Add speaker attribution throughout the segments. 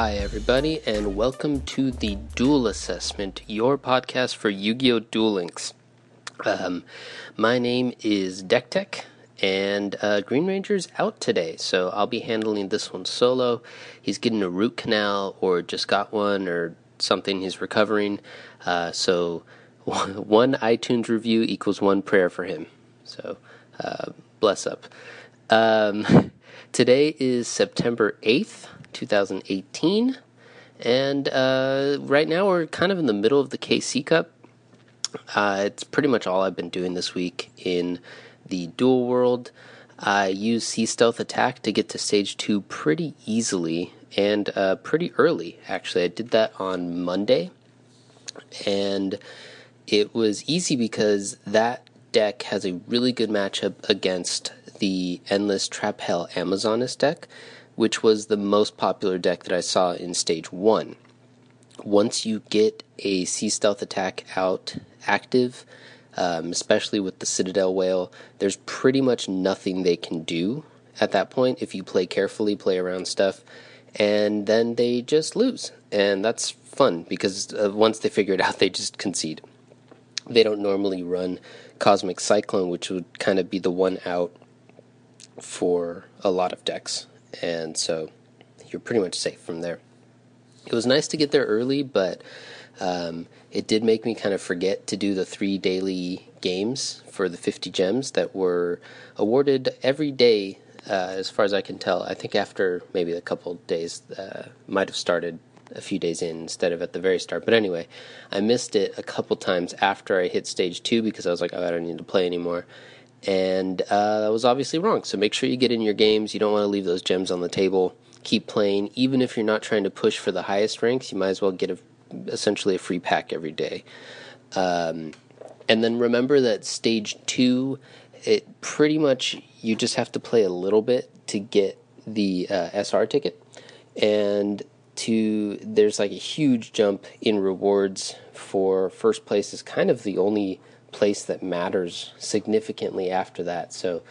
Speaker 1: Hi, everybody, and welcome to the Duel Assessment, your podcast for Yu Gi Oh! Duel Links. Um, my name is Deck Tech, and uh, Green Ranger's out today, so I'll be handling this one solo. He's getting a root canal, or just got one, or something. He's recovering. Uh, so, one iTunes review equals one prayer for him. So, uh, bless up. Um, today is September 8th. 2018. And uh, right now we're kind of in the middle of the KC Cup. Uh, it's pretty much all I've been doing this week in the duel world. I used Sea Stealth Attack to get to stage two pretty easily and uh, pretty early, actually. I did that on Monday. And it was easy because that deck has a really good matchup against the Endless Trap Hell Amazoness deck which was the most popular deck that I saw in stage one. Once you get a Sea Stealth attack out active, um, especially with the Citadel Whale, there's pretty much nothing they can do at that point if you play carefully, play around stuff, and then they just lose. And that's fun because uh, once they figure it out, they just concede. They don't normally run Cosmic Cyclone, which would kind of be the one out for a lot of decks and so you're pretty much safe from there. It was nice to get there early, but um, it did make me kind of forget to do the three daily games for the 50 gems that were awarded every day, uh, as far as I can tell. I think after maybe a couple days, uh, might have started a few days in instead of at the very start. But anyway, I missed it a couple times after I hit stage two because I was like, oh, I don't need to play anymore and uh, that was obviously wrong. So make sure you get in your games. You don't want to leave those gems on the table. Keep playing, even if you're not trying to push for the highest ranks. You might as well get a, essentially a free pack every day. Um, and then remember that stage two, it pretty much you just have to play a little bit to get the uh, SR ticket, and to there's like a huge jump in rewards for first place is kind of the only place that matters significantly after that. So,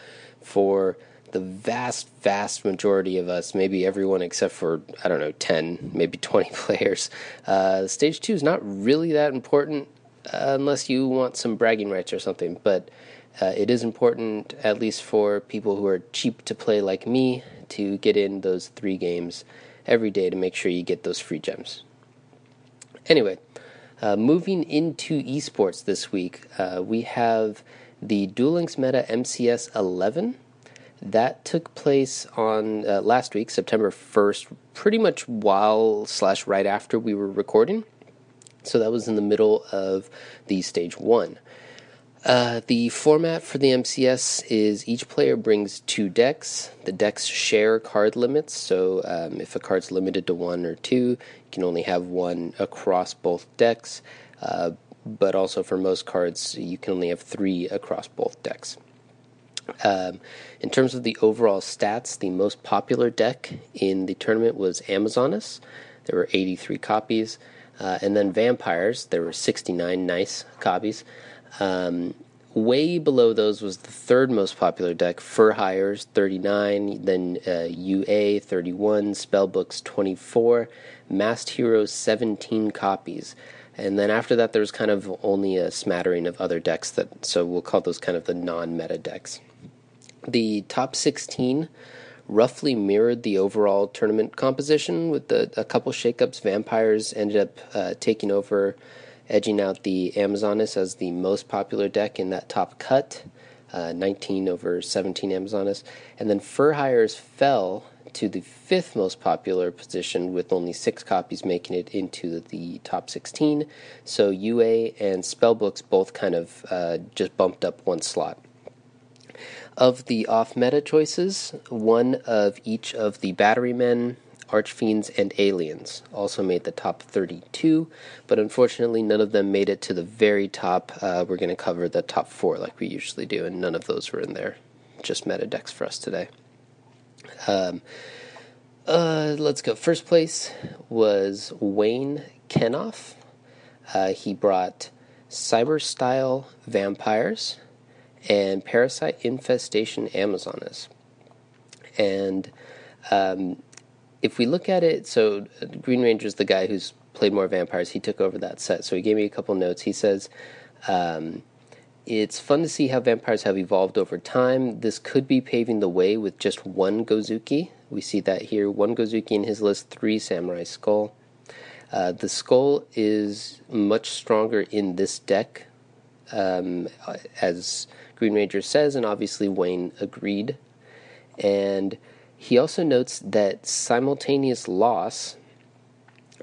Speaker 1: for the vast, vast majority of us, maybe everyone except for, I don't know, 10, maybe 20 players, uh, stage two is not really that important uh, unless you want some bragging rights or something. But uh, it is important, at least for people who are cheap to play like me, to get in those three games every day to make sure you get those free gems. Anyway, uh, moving into esports this week, uh, we have the Duel Links Meta MCS 11. That took place on uh, last week, September 1st, pretty much while slash right after we were recording. So that was in the middle of the stage one. Uh, the format for the MCS is each player brings two decks. The decks share card limits, so um, if a card's limited to one or two, you can only have one across both decks. Uh, but also for most cards, you can only have three across both decks. Um, in terms of the overall stats, the most popular deck in the tournament was Amazoness. There were 83 copies. Uh, and then Vampires, there were 69 nice copies. Um, way below those was the third most popular deck, Fur Hires 39, then uh, UA 31, Spellbooks 24, Masked Heroes 17 copies. And then after that, there was kind of only a smattering of other decks that, so we'll call those kind of the non meta decks. The top 16 roughly mirrored the overall tournament composition with the, a couple shakeups. Vampires ended up uh, taking over edging out the Amazoness as the most popular deck in that top cut, uh, 19 over 17 Amazoness. And then Fur Hires fell to the fifth most popular position with only six copies making it into the top 16. So UA and Spellbooks both kind of uh, just bumped up one slot. Of the off meta choices, one of each of the Batterymen, Archfiends, and Aliens also made the top 32, but unfortunately, none of them made it to the very top. Uh, we're going to cover the top four like we usually do, and none of those were in there. Just meta decks for us today. Um, uh, let's go. First place was Wayne Kenoff. Uh, he brought Cyber Style Vampires and Parasite Infestation Amazoness. And um, if we look at it, so uh, Green Ranger's the guy who's played more vampires. He took over that set, so he gave me a couple notes. He says. Um, it's fun to see how vampires have evolved over time. This could be paving the way with just one Gozuki. We see that here one Gozuki in his list, three Samurai Skull. Uh, the skull is much stronger in this deck, um, as Green Ranger says, and obviously Wayne agreed. And he also notes that simultaneous loss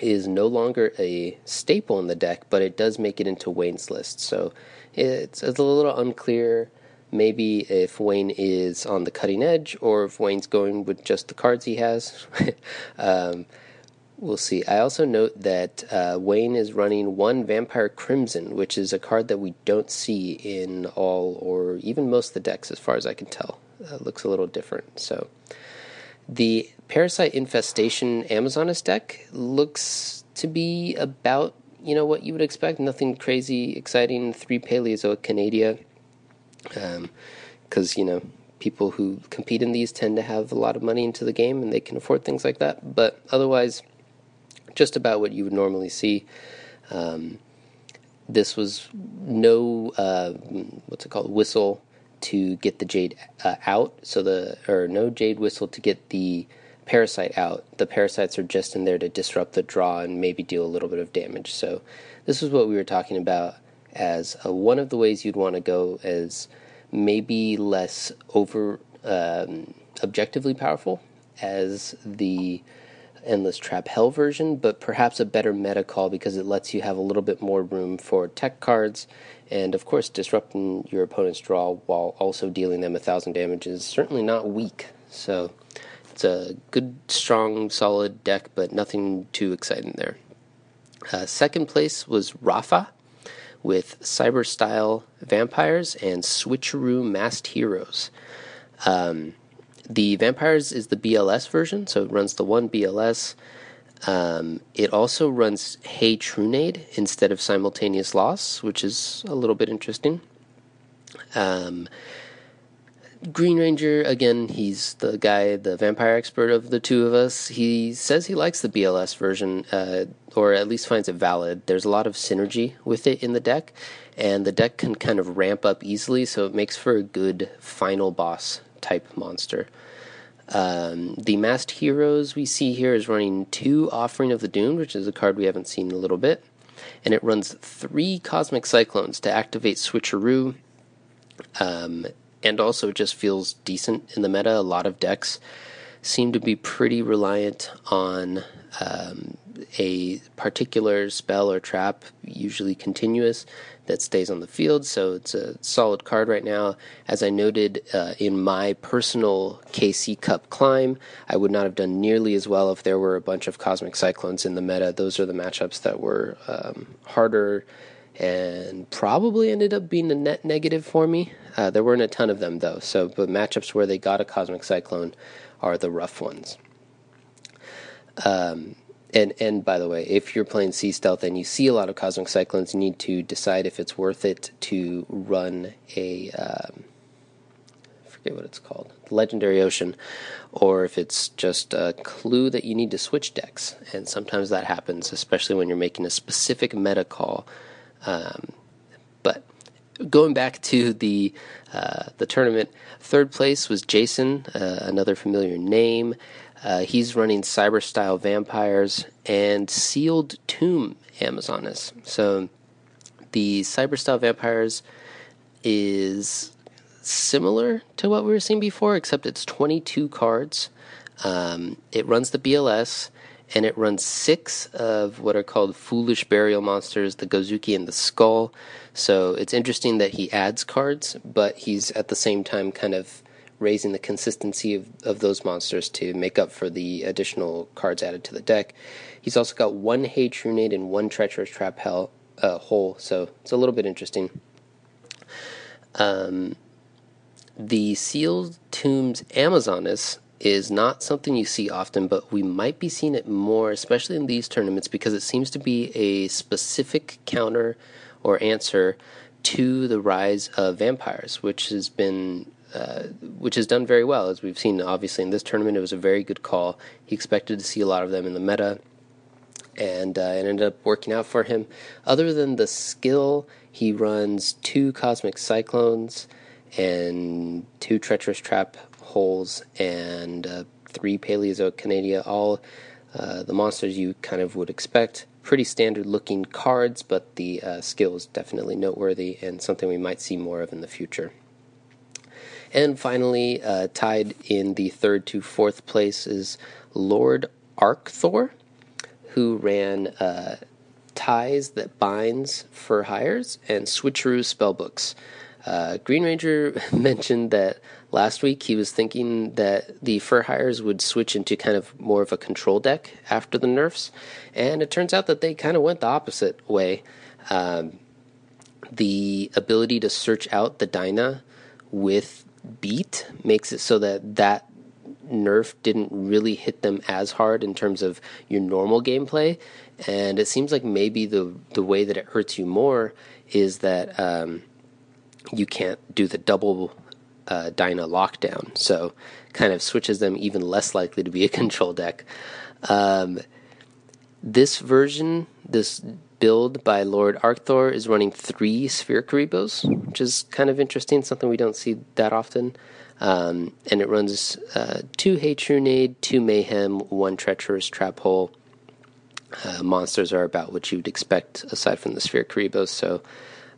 Speaker 1: is no longer a staple in the deck, but it does make it into Wayne's list. So it's, it's a little unclear maybe if Wayne is on the cutting edge or if Wayne's going with just the cards he has. um, we'll see. I also note that uh, Wayne is running one Vampire Crimson, which is a card that we don't see in all or even most of the decks, as far as I can tell. Uh, looks a little different. So the Parasite Infestation Amazoness deck looks to be about you know what you would expect. Nothing crazy, exciting. Three Paleozoic Canadia, because um, you know people who compete in these tend to have a lot of money into the game and they can afford things like that. But otherwise, just about what you would normally see. Um, this was no uh, what's it called whistle to get the jade uh, out. So the or no jade whistle to get the parasite out. The parasites are just in there to disrupt the draw and maybe deal a little bit of damage. So this is what we were talking about as uh, one of the ways you'd want to go as maybe less over um, objectively powerful as the endless trap hell version, but perhaps a better meta call because it lets you have a little bit more room for tech cards and of course disrupting your opponent's draw while also dealing them a thousand damage is certainly not weak. So it's a good, strong, solid deck, but nothing too exciting there. Uh, second place was Rafa with Cyber Style Vampires and Switcheroo Masked Heroes. Um, the Vampires is the BLS version, so it runs the one BLS. Um, it also runs Hey Trunade instead of Simultaneous Loss, which is a little bit interesting. Um, Green Ranger, again, he's the guy, the vampire expert of the two of us. He says he likes the BLS version, uh, or at least finds it valid. There's a lot of synergy with it in the deck, and the deck can kind of ramp up easily, so it makes for a good final boss type monster. Um, the Masked Heroes we see here is running two Offering of the Doomed, which is a card we haven't seen in a little bit, and it runs three Cosmic Cyclones to activate Switcheroo. Um, and also it just feels decent in the meta. A lot of decks seem to be pretty reliant on um, a particular spell or trap, usually continuous, that stays on the field. So it's a solid card right now. As I noted uh, in my personal KC Cup climb, I would not have done nearly as well if there were a bunch of Cosmic Cyclones in the meta. Those are the matchups that were um, harder and probably ended up being a net negative for me. Uh, there weren't a ton of them though, so but matchups where they got a cosmic cyclone are the rough ones. Um, and and by the way, if you're playing sea stealth and you see a lot of cosmic cyclones, you need to decide if it's worth it to run a um, I forget what it's called, legendary ocean, or if it's just a clue that you need to switch decks. And sometimes that happens, especially when you're making a specific meta call. Um, but going back to the uh, the tournament, third place was Jason, uh, another familiar name. Uh, he's running cyber style vampires and sealed tomb Amazoness. So the cyber style vampires is similar to what we were seeing before, except it's 22 cards. Um, it runs the BLS and it runs six of what are called foolish burial monsters the Gozuki and the Skull. So it's interesting that he adds cards, but he's at the same time kind of raising the consistency of, of those monsters to make up for the additional cards added to the deck. He's also got one Hey Trunade and one Treacherous Trap Hell uh, hole, so it's a little bit interesting. Um, the Sealed Tombs Amazoness is not something you see often, but we might be seeing it more, especially in these tournaments, because it seems to be a specific counter or answer to the rise of vampires, which has been uh, which has done very well, as we've seen. Obviously, in this tournament, it was a very good call. He expected to see a lot of them in the meta, and uh, it ended up working out for him. Other than the skill, he runs two Cosmic Cyclones and two Treacherous Trap holes and uh, three Paleozoic Canadia, all uh, the monsters you kind of would expect pretty standard looking cards, but the uh, skill is definitely noteworthy and something we might see more of in the future. And finally, uh, tied in the third to fourth place is Lord Arkthor, who ran uh, Ties That Binds Fur Hires and Switcheroo Spellbooks. Uh, Green Ranger mentioned that last week he was thinking that the Fur Hires would switch into kind of more of a control deck after the nerfs, and it turns out that they kind of went the opposite way. Um, the ability to search out the Dyna with beat makes it so that that nerf didn't really hit them as hard in terms of your normal gameplay, and it seems like maybe the the way that it hurts you more is that um, you can't do the double uh, Dyna lockdown, so kind of switches them even less likely to be a control deck. Um, this version, this build by Lord Arkthor is running three Sphere Kuribohs, which is kind of interesting, something we don't see that often. Um, and it runs uh, two Hey Trunade, two Mayhem, one Treacherous Trap Hole. Uh, monsters are about what you'd expect aside from the Sphere Kuribohs, so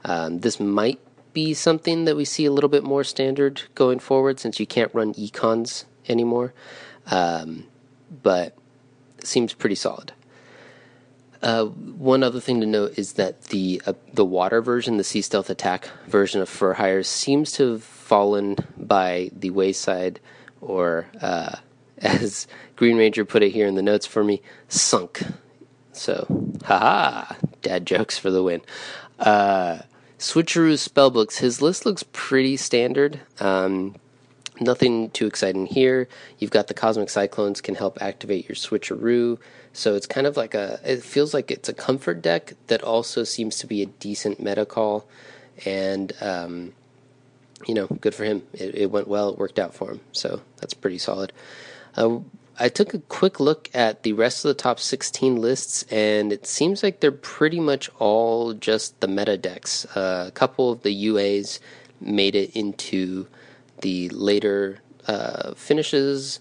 Speaker 1: um, this might be something that we see a little bit more standard going forward since you can't run econs anymore. Um, but seems pretty solid. Uh, one other thing to note is that the uh, the water version, the sea stealth attack version of Fur Hires, seems to have fallen by the wayside, or uh, as Green Ranger put it here in the notes for me, sunk. So, haha, dad jokes for the win. Uh, Switcheroo spellbooks. His list looks pretty standard. Um, nothing too exciting here. You've got the Cosmic Cyclones can help activate your Switcheroo. So it's kind of like a. It feels like it's a comfort deck that also seems to be a decent meta call, and um, you know, good for him. It, it, went well. It worked out for him. So that's pretty solid. Uh, I took a quick look at the rest of the top 16 lists, and it seems like they're pretty much all just the meta decks. Uh, a couple of the UAs made it into the later uh, finishes,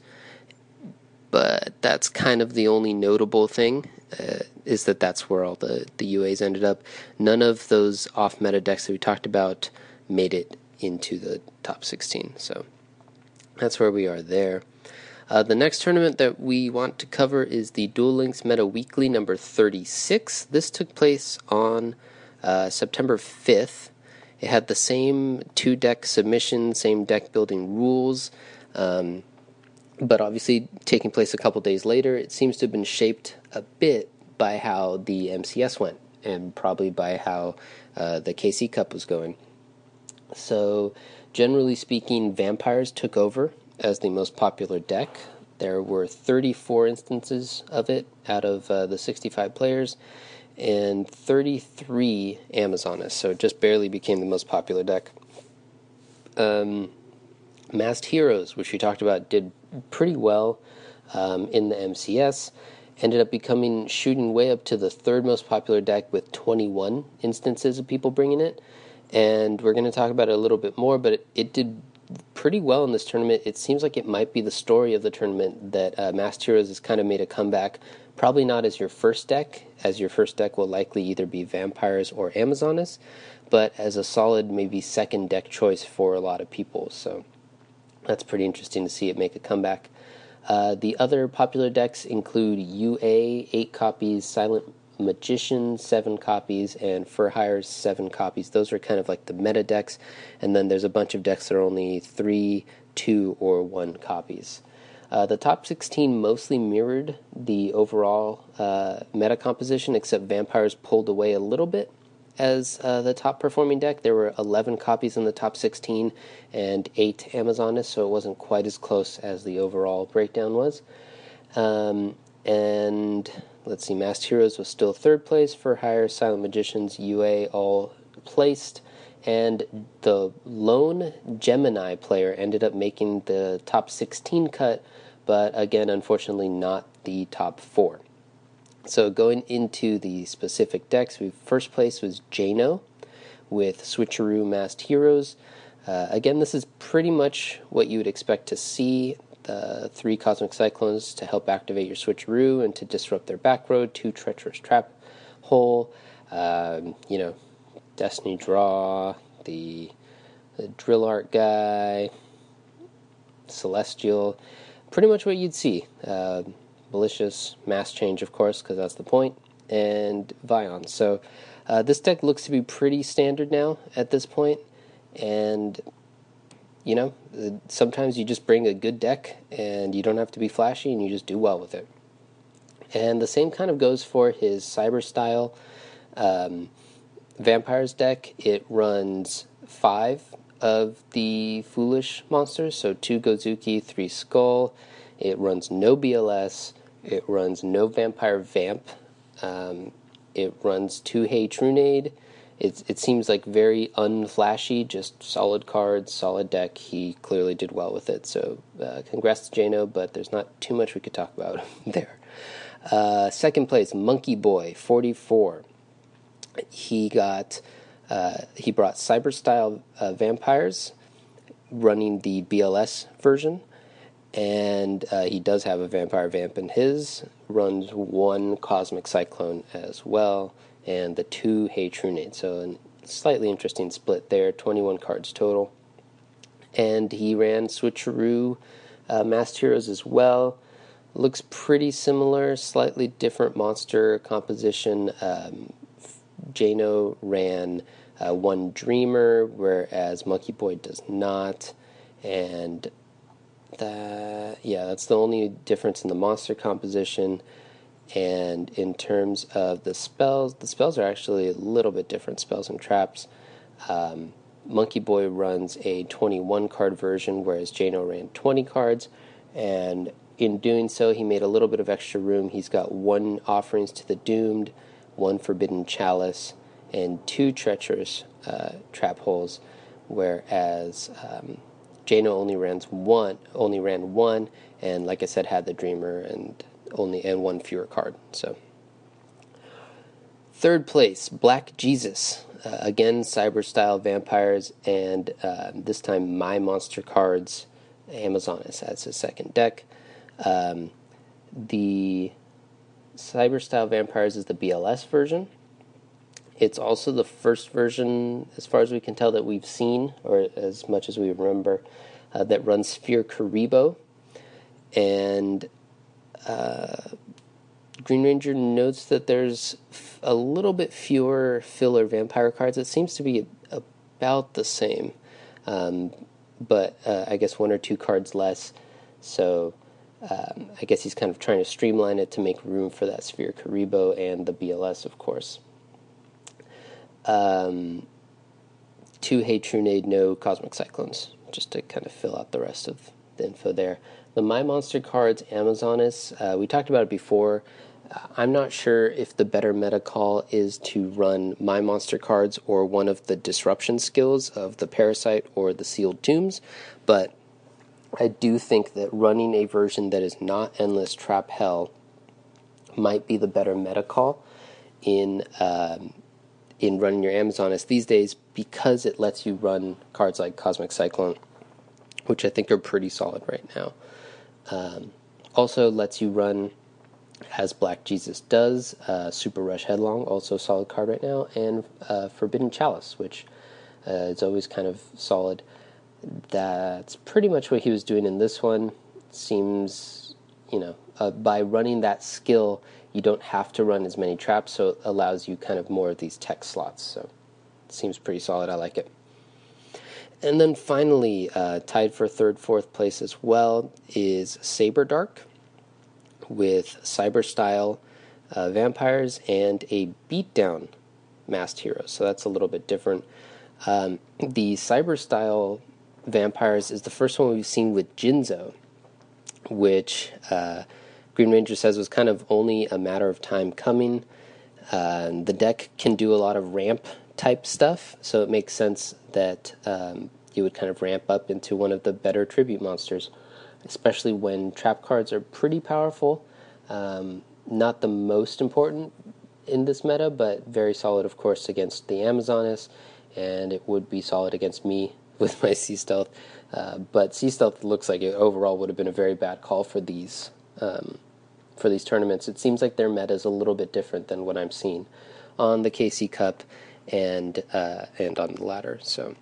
Speaker 1: but that's kind of the only notable thing. Uh, is that that's where all the, the UAs ended up. None of those off meta decks that we talked about made it into the top 16. So that's where we are there. Uh, the next tournament that we want to cover is the Duel Links Meta Weekly number 36. This took place on uh, September 5th. It had the same two deck submission, same deck building rules, um, but obviously taking place a couple days later, it seems to have been shaped a bit by how the MCS went and probably by how uh, the KC Cup was going. So, generally speaking, vampires took over as the most popular deck. There were 34 instances of it out of uh, the 65 players, and 33 Amazoness, so it just barely became the most popular deck. Um, Masked Heroes, which we talked about, did pretty well um, in the MCS. Ended up becoming shooting way up to the third most popular deck with 21 instances of people bringing it. And we're going to talk about it a little bit more, but it, it did pretty well in this tournament. It seems like it might be the story of the tournament that uh, Heroes has kind of made a comeback. Probably not as your first deck, as your first deck will likely either be Vampires or Amazoness, but as a solid, maybe second deck choice for a lot of people. So that's pretty interesting to see it make a comeback. Uh, the other popular decks include UA, 8 copies, Silent Magician seven copies and Fur Hires seven copies. Those are kind of like the meta decks, and then there's a bunch of decks that are only three, two, or one copies. Uh, the top 16 mostly mirrored the overall uh, meta composition, except Vampires pulled away a little bit as uh, the top performing deck. There were 11 copies in the top 16 and 8 Amazoness, so it wasn't quite as close as the overall breakdown was. Um, and let's see, Masked Heroes was still third place for higher. Silent Magicians, UA all placed, and the lone Gemini player ended up making the top 16 cut, but again, unfortunately, not the top four. So going into the specific decks, we first place was Jano with Switcheroo Masked Heroes. Uh, again, this is pretty much what you would expect to see. The three Cosmic Cyclones to help activate your Switcheroo and to disrupt their back road, two Treacherous Trap Hole, um, you know, Destiny Draw, the, the Drill Art guy, Celestial, pretty much what you'd see. Uh, malicious, mass change, of course, because that's the point, and Vion. So uh, this deck looks to be pretty standard now at this point, and you know, sometimes you just bring a good deck and you don't have to be flashy and you just do well with it. And the same kind of goes for his cyber style um, vampires deck. It runs five of the foolish monsters, so two Gozuki, three Skull. It runs no BLS. It runs no Vampire Vamp. Um, it runs two Hey Trunade. It, it seems like very unflashy, just solid cards, solid deck. He clearly did well with it. So uh, congrats to Jano, but there's not too much we could talk about there. Uh, second place, Monkey Boy, 44. He got uh, he brought cyber style uh, vampires running the BLS version and uh, he does have a vampire vamp in his. Runs one cosmic cyclone as well, and the two Hey Trunade. So a slightly interesting split there. Twenty-one cards total, and he ran Switcheroo uh, Masked Heroes as well. Looks pretty similar, slightly different monster composition. Um, Jano ran uh, one Dreamer, whereas Monkey Boy does not, and that yeah, that's the only difference in the monster composition. And in terms of the spells, the spells are actually a little bit different spells and traps. Um, Monkey Boy runs a 21 card version, whereas Jano ran 20 cards. And in doing so, he made a little bit of extra room. He's got one Offerings to the Doomed, one Forbidden Chalice, and two Treacherous uh, Trap Holes, whereas um, Jano only ran one, only ran one, and like I said, had the Dreamer and only and one fewer card. So third place, Black Jesus. Uh, again, cyber style vampires, and uh, this time my monster cards. Amazoness as his second deck. Um, the cyber style vampires is the BLS version. It's also the first version, as far as we can tell, that we've seen, or as much as we remember, uh, that runs Sphere Kuriboh. And Green Ranger notes that there's a little bit fewer filler vampire cards. It seems to be about the same, um, but uh, I guess one or two cards less. So um, I guess he's kind of trying to streamline it to make room for that Sphere Kuriboh and the BLS, of course. Um, two Hey Trunade, no Cosmic Cyclones, just to kind of fill out the rest of the info there. The My Monster cards, Amazoness, uh, we talked about it before. Uh, I'm not sure if the better meta call is to run My Monster cards or one of the disruption skills of the Parasite or the Sealed Tombs, but I do think that running a version that is not Endless Trap Hell might be the better meta call in um, in running your Amazoness these days because it lets you run cards like Cosmic Cyclone, which I think are pretty solid right now. Um, also lets you run, as Black Jesus does, uh, Super Rush Headlong, also solid card right now, and uh, Forbidden Chalice, which uh, is always kind of solid. That's pretty much what he was doing in this one. Seems, you know, uh, by running that skill, you don't have to run as many traps, so it allows you kind of more of these tech slots. So seems pretty solid. I like it. And then finally, uh, tied for third, fourth place as well is Saber Dark with Cyber Style uh, Vampires and a Beatdown Masked Heroes. So that's a little bit different. Um, the Cyber Style Vampires is the first one we've seen with Jinzo, which uh, Green Ranger says was kind of only a matter of time coming. Uh, the deck can do a lot of ramp type stuff, so it makes sense that um, you would kind of ramp up into one of the better tribute monsters, especially when trap cards are pretty powerful. Um, not the most important in this meta, but very solid, of course, against the Amazoness, and it would be solid against me with my Sea Stealth. Uh, but Sea Stealth looks like it overall would have been a very bad call for these um, for these tournaments. It seems like their meta is a little bit different than what I'm seeing on the KC Cup and uh, and on the ladder. So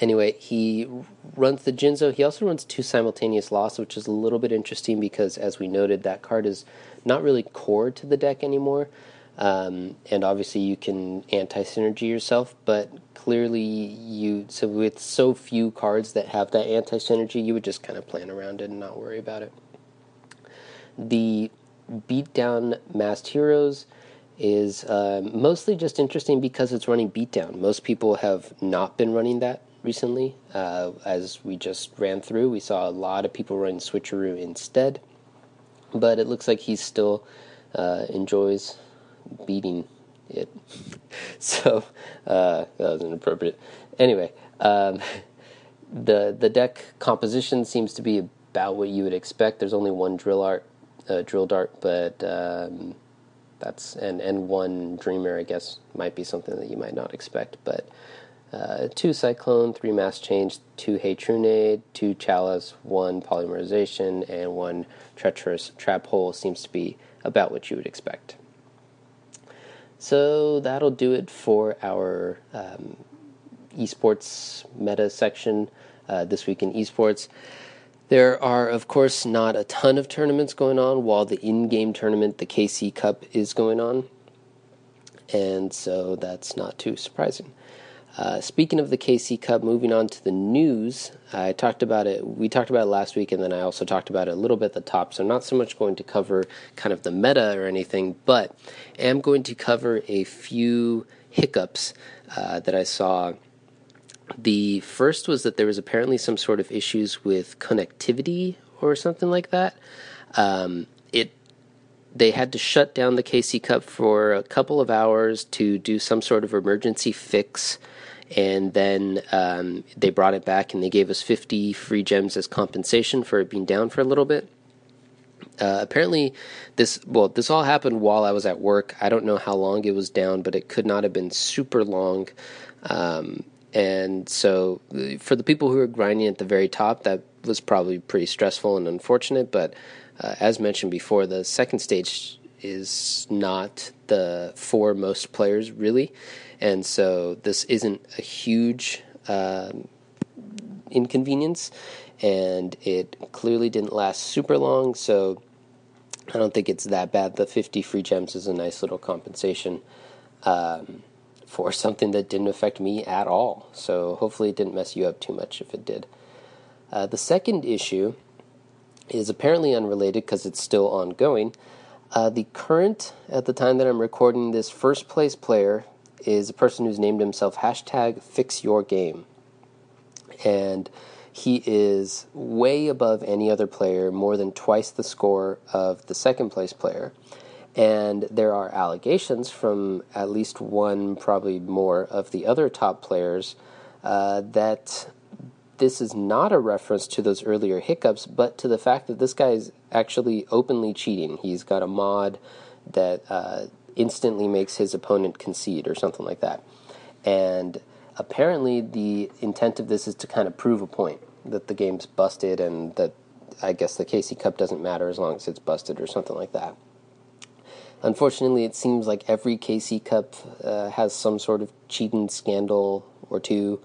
Speaker 1: anyway, he runs the Jinzo. He also runs two simultaneous loss, which is a little bit interesting because, as we noted, that card is not really core to the deck anymore. Um, and obviously, you can anti synergy yourself, but clearly, you so with so few cards that have that anti synergy, you would just kind of plan around it and not worry about it. The beatdown masked heroes is uh, mostly just interesting because it's running beatdown. Most people have not been running that recently. Uh, as we just ran through, we saw a lot of people running switcheroo instead, but it looks like he still uh, enjoys beating it. so uh, that was inappropriate. Anyway, um, the the deck composition seems to be about what you would expect. There's only one drill art, uh, drill dart, but um, that's and and one dreamer. I guess might be something that you might not expect, but. Uh, two Cyclone, three Mass Change, two Hey two Chalice, one Polymerization, and one Treacherous Trap Hole seems to be about what you would expect. So that'll do it for our um, esports meta section uh, this week in esports. There are, of course, not a ton of tournaments going on while the in game tournament, the KC Cup, is going on. And so that's not too surprising. Uh, speaking of the KC Cup, moving on to the news, I talked about it. We talked about it last week, and then I also talked about it a little bit at the top. So, not so much going to cover kind of the meta or anything, but am going to cover a few hiccups uh, that I saw. The first was that there was apparently some sort of issues with connectivity or something like that. Um, it they had to shut down the KC Cup for a couple of hours to do some sort of emergency fix and then um, they brought it back and they gave us 50 free gems as compensation for it being down for a little bit. Uh, apparently, this well, this all happened while I was at work. I don't know how long it was down, but it could not have been super long. Um, and so, for the people who are grinding at the very top, that was probably pretty stressful and unfortunate. But uh, as mentioned before, the second stage is not the for most players really, and so this isn't a huge um, inconvenience, and it clearly didn't last super long. So I don't think it's that bad. The 50 free gems is a nice little compensation. Um, for something that didn't affect me at all. So hopefully it didn't mess you up too much if it did. Uh, the second issue is apparently unrelated because it's still ongoing. Uh, the current, at the time that I'm recording this, first place player is a person who's named himself hashtag fix your game. And he is way above any other player, more than twice the score of the second place player. And there are allegations from at least one, probably more, of the other top players uh, that this is not a reference to those earlier hiccups, but to the fact that this guy is actually openly cheating. He's got a mod that uh, instantly makes his opponent concede or something like that. And apparently, the intent of this is to kind of prove a point that the game's busted and that I guess the KC Cup doesn't matter as long as it's busted or something like that. Unfortunately, it seems like every KC Cup uh, has some sort of cheating scandal or two.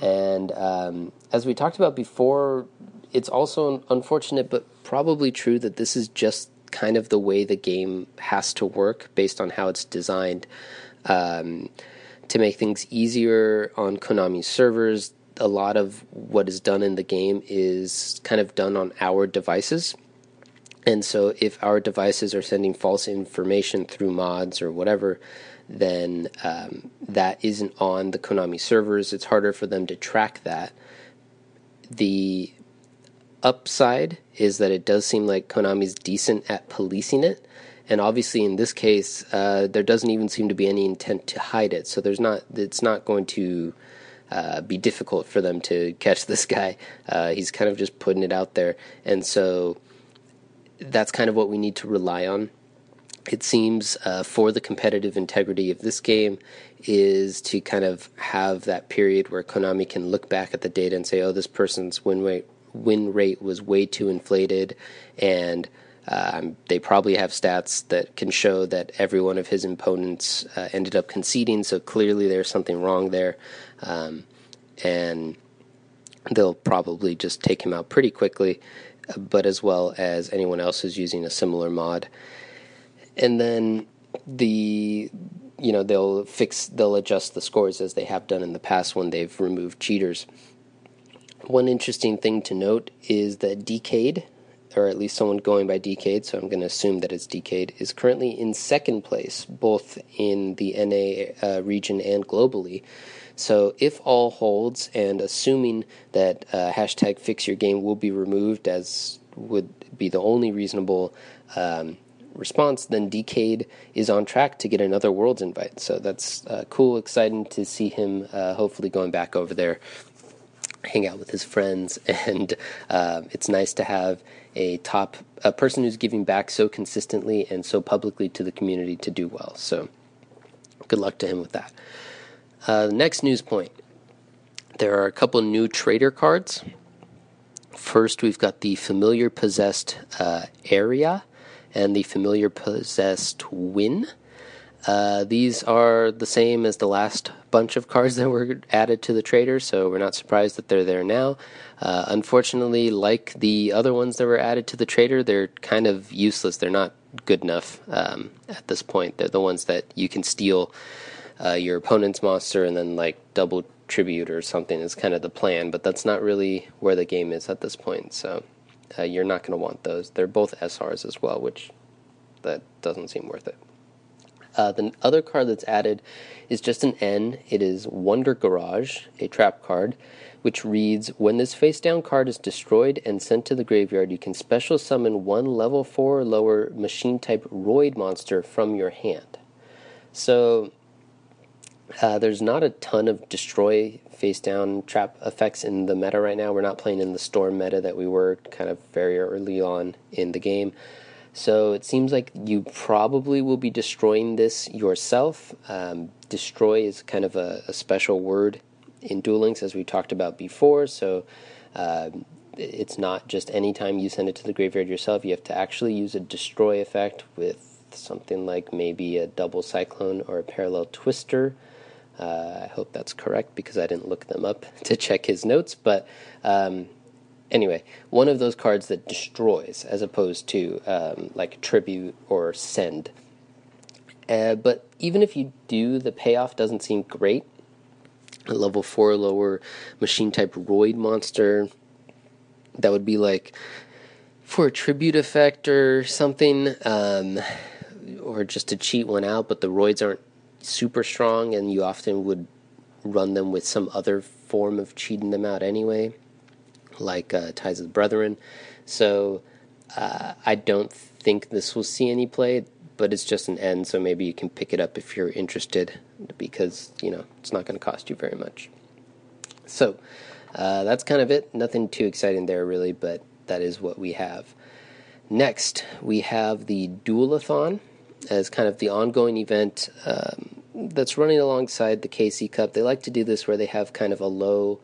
Speaker 1: And um, as we talked about before, it's also unfortunate but probably true that this is just kind of the way the game has to work based on how it's designed. Um, to make things easier on Konami's servers, a lot of what is done in the game is kind of done on our devices. And so, if our devices are sending false information through mods or whatever, then um, that isn't on the Konami servers. It's harder for them to track that. The upside is that it does seem like Konami's decent at policing it, and obviously in this case, uh, there doesn't even seem to be any intent to hide it. So there's not. It's not going to uh, be difficult for them to catch this guy. Uh, he's kind of just putting it out there, and so that's kind of what we need to rely on. It seems uh, for the competitive integrity of this game is to kind of have that period where Konami can look back at the data and say, "Oh, this person's win rate win rate was way too inflated," and um, they probably have stats that can show that every one of his opponents uh, ended up conceding, so clearly there's something wrong there. Um, and they'll probably just take him out pretty quickly, but as well as anyone else who's using a similar mod. And then the you know they'll fix they'll adjust the scores as they have done in the past when they've removed cheaters. One interesting thing to note is that Decade or at least someone going by Decade, so I'm going to assume that it's Decade, is currently in second place, both in the NA uh, region and globally. So, if all holds, and assuming that uh, hashtag fix your game will be removed as would be the only reasonable um, response, then Decade is on track to get another Worlds invite. So, that's uh, cool, exciting to see him uh, hopefully going back over there hang out with his friends, and uh, it's nice to have a top a person who's giving back so consistently and so publicly to the community to do well. So, good luck to him with that. Uh, next news point: there are a couple new trader cards. First, we've got the familiar possessed uh, Eria and the familiar possessed Wynn. Uh, these are the same as the last bunch of cards that were added to the trader, so we're not surprised that they're there now. Uh, unfortunately, like the other ones that were added to the trader, they're kind of useless. They're not good enough um, at this point. They're the ones that you can steal uh, your opponent's monster and then like double tribute or something is kind of the plan, but that's not really where the game is at this point. So uh, you're not going to want those. They're both SRs as well, which that doesn't seem worth it. Uh, the other card that's added is just an N. It is Wonder Garage, a trap card, which reads When this face down card is destroyed and sent to the graveyard, you can special summon one level 4 or lower machine type Roid monster from your hand. So uh, there's not a ton of destroy face down trap effects in the meta right now. We're not playing in the storm meta that we were kind of very early on in the game. So it seems like you probably will be destroying this yourself. Um, destroy is kind of a, a, special word in Duel Links, as we talked about before. So uh, it's not just any time you send it to the graveyard yourself. You have to actually use a destroy effect with something like maybe a double cyclone or a parallel twister. Uh, I hope that's correct because I didn't look them up to check his notes, but um, anyway, one of those cards that destroys as opposed to um, like tribute or send. Uh, but even if you do, the payoff doesn't seem great. A level four lower machine type Roid monster that would be like for a tribute effect or something, um, or just to cheat one out. But the Roids aren't super strong, and you often would run them with some other form of cheating them out anyway like uh, Ties of the Brethren. So uh, I don't think this will see any play, but it's just an end, so maybe you can pick it up if you're interested because, you know, it's not going to cost you very much. So uh, that's kind of it. Nothing too exciting there, really, but that is what we have. Next, we have the Duelathon as kind of the ongoing event um, that's running alongside the KC Cup. They like to do this where they have kind of a low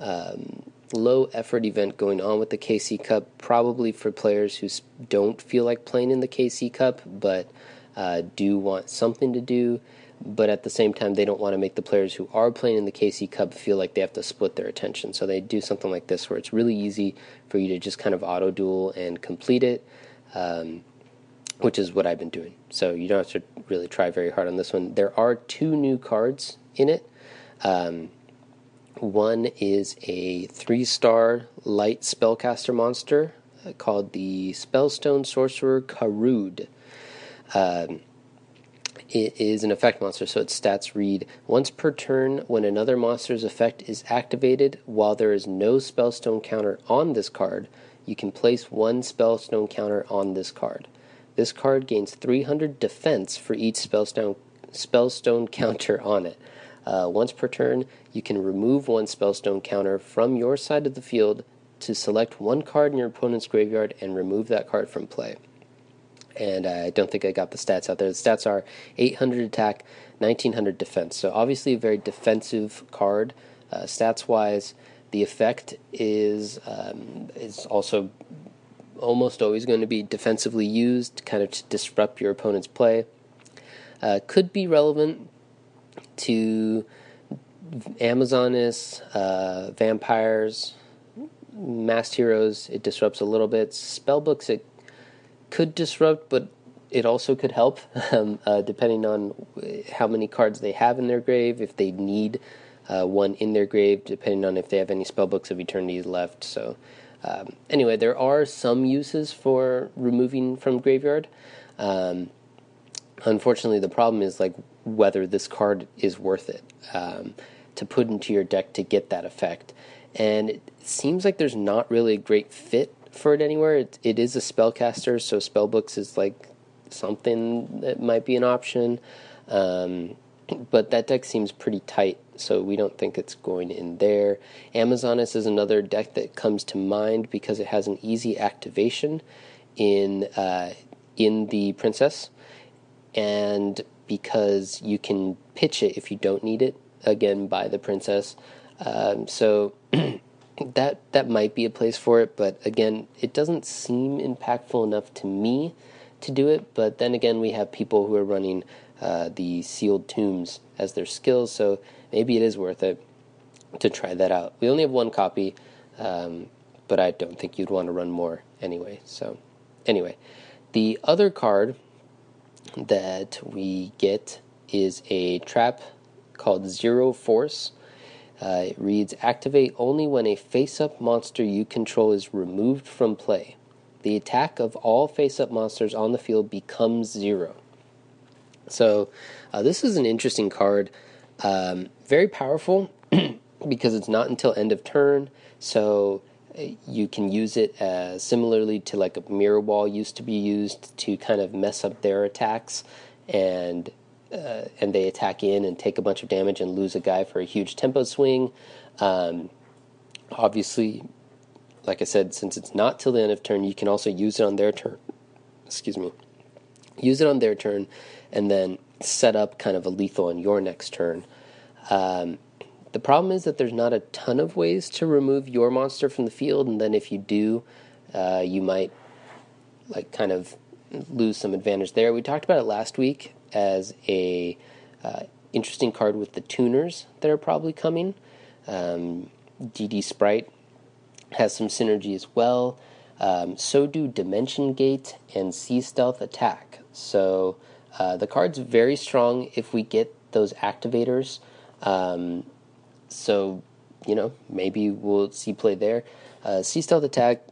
Speaker 1: um, low effort event going on with the KC Cup, probably for players who don't feel like playing in the KC Cup, but uh, do want something to do. But at the same time, they don't want to make the players who are playing in the KC Cup feel like they have to split their attention. So they do something like this where it's really easy for you to just kind of auto duel and complete it, um, which is what I've been doing. So you don't have to really try very hard on this one. There are two new cards in it. Um, one is a three star light spellcaster monster uh, called the Spellstone Sorcerer Karred. Um, it is an effect monster, so its stats read Once per turn, when another monster's effect is activated, while there is no spellstone counter on this card, you can place one spellstone counter on this card. This card gains 300 defense for each spellstone, spellstone counter on it. Uh, once per turn, you can remove one spellstone counter from your side of the field to select one card in your opponent's graveyard and remove that card from play. And I don't think I got the stats out there. The stats are 800 attack, 1900 defense. So obviously a very defensive card, uh, stats wise. The effect is um, is also almost always going to be defensively used, kind of to disrupt your opponent's play. Uh, could be relevant to Amazoness, uh, vampires, masked heroes. It disrupts a little bit. Spellbooks it could disrupt, but it also could help, um, uh, depending on how many cards they have in their grave. If they need uh, one in their grave, depending on if they have any spellbooks of eternity left. So. Um, anyway, there are some uses for removing from graveyard. Um, unfortunately, the problem is like whether this card is worth it um, to put into your deck to get that effect. And it seems like there's not really a great fit for it anywhere. it, it is a spellcaster, so spellbooks is like something that might be an option. Um, but that deck seems pretty tight, so we don't think it's going in there. Amazoness is another deck that comes to mind because it has an easy activation in uh, in the princess, and because you can pitch it if you don't need it again by the princess. Um, so that that might be a place for it, but again, it doesn't seem impactful enough to me to do it. But then again, we have people who are running uh, the sealed tombs as their skills, so maybe it is worth it to try that out. We only have one copy, um, but I don't think you'd want to run more anyway. So anyway, the other card that we get is a trap called Zero Force. Uh, it reads Activate only when a face up monster you control is removed from play. The attack of all face up monsters on the field becomes zero. So, uh, this is an interesting card. Um, very powerful because it's not until end of turn. So, you can use it uh, similarly to like a mirror wall used to be used to kind of mess up their attacks and uh, and they attack in and take a bunch of damage and lose a guy for a huge tempo swing. Um, obviously, like I said, since it's not till the end of turn, you can also use it on their turn. Excuse me. Use it on their turn, and then set up kind of a lethal on your next turn. Um, the problem is that there's not a ton of ways to remove your monster from the field, and then if you do, uh, you might like kind of lose some advantage there. We talked about it last week as a uh, interesting card with the tuners that are probably coming. Um, DD Sprite has some synergy as well. Um, so do Dimension Gate and Sea Stealth Attack. So uh, the card's very strong if we get those activators. Um, so, you know, maybe we'll see play there. Uh, sea Stealth Attack,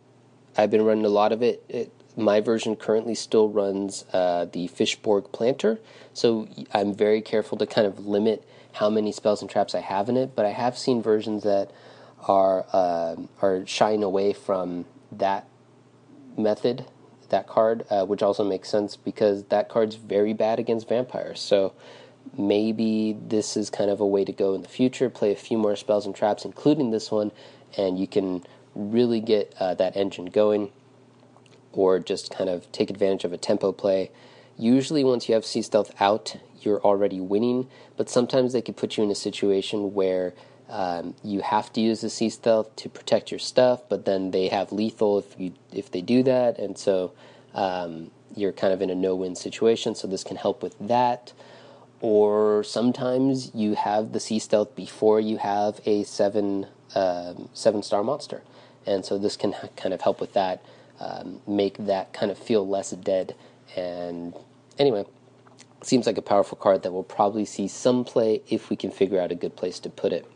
Speaker 1: I've been running a lot of it. it my version currently still runs uh, the Fishborg Planter, so I'm very careful to kind of limit how many spells and traps I have in it. But I have seen versions that are uh, are shying away from that method, that card, uh, which also makes sense because that card's very bad against vampires. So maybe this is kind of a way to go in the future. Play a few more spells and traps, including this one, and you can really get uh, that engine going, or just kind of take advantage of a tempo play. Usually, once you have Sea Stealth out, you're already winning, but sometimes they could put you in a situation where um, you have to use the Sea Stealth to protect your stuff, but then they have lethal if you if they do that, and so um, you're kind of in a no-win situation. So this can help with that or sometimes you have the sea stealth before you have a seven um, seven star monster, and so this can kind of help with that, um, make that kind of feel less dead. And anyway, seems like a powerful card that we'll probably see some play if we can figure out a good place to put it.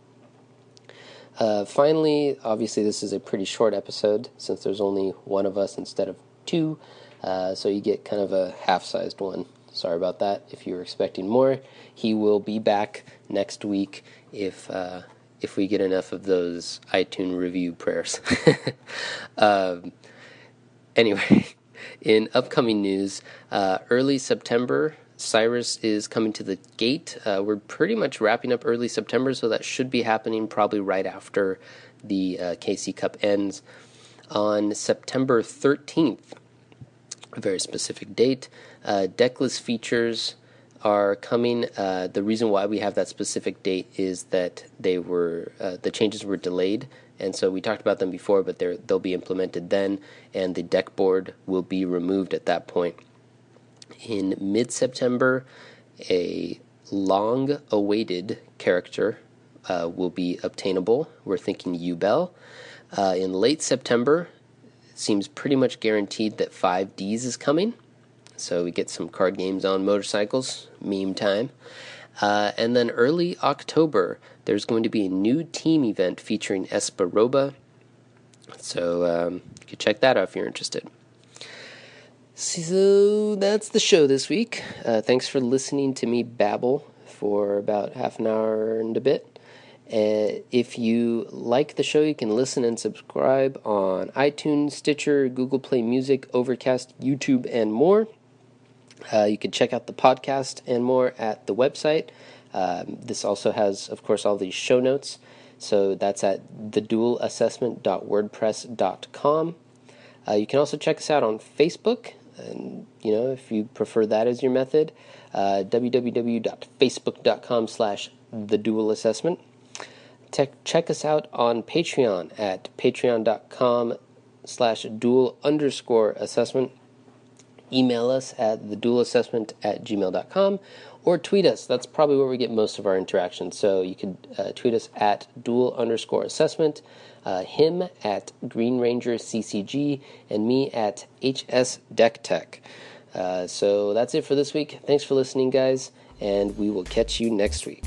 Speaker 1: Uh, finally, obviously, this is a pretty short episode since there's only one of us instead of two, uh, so you get kind of a half sized one. Sorry about that. If you were expecting more, he will be back next week if uh, if we get enough of those iTunes review prayers. um, anyway, in upcoming news, uh, early September, Syrus is coming to the gate. Uh, we're pretty much wrapping up early September, so that should be happening probably right after the uh, KC Cup ends on September 13th. A very specific date. Uh, deckless features are coming. Uh, the reason why we have that specific date is that they were uh, the changes were delayed, and so we talked about them before, but they'll be implemented then, and the deck board will be removed at that point. In mid September, a long awaited character uh, will be obtainable. We're thinking Yubel. Uh, in late September, it seems pretty much guaranteed that 5Ds is coming. So we get some card games on motorcycles, meme time. Uh, and then early October, there's going to be a new team event featuring Espa Roba. So um, you can check that out if you're interested. So that's the show this week. Uh, thanks for listening to me babble for about half an hour and a bit. Uh, if you like the show, you can listen and subscribe on iTunes, Stitcher, Google Play Music, Overcast, YouTube, and more. Uh, you can check out the podcast and more at the website. Um, this also has, of course, all these show notes. So that's at theduelassessment.wordpress.com. Uh, you can also check us out on Facebook, and you know if you prefer that as your method, uh, www.facebook.com slash theduelassessment. check us out on Patreon at patreon.com slash duel underscore assessment email us at theduelassessment at gmail.com or tweet us. That's probably where we get most of our interaction. So you could uh, tweet us at duel underscore assessment, uh, him at Green Ranger CCG, and me at HS Deck Tech. Uh, so that's it for this week. Thanks for listening, guys, and we will catch you next week.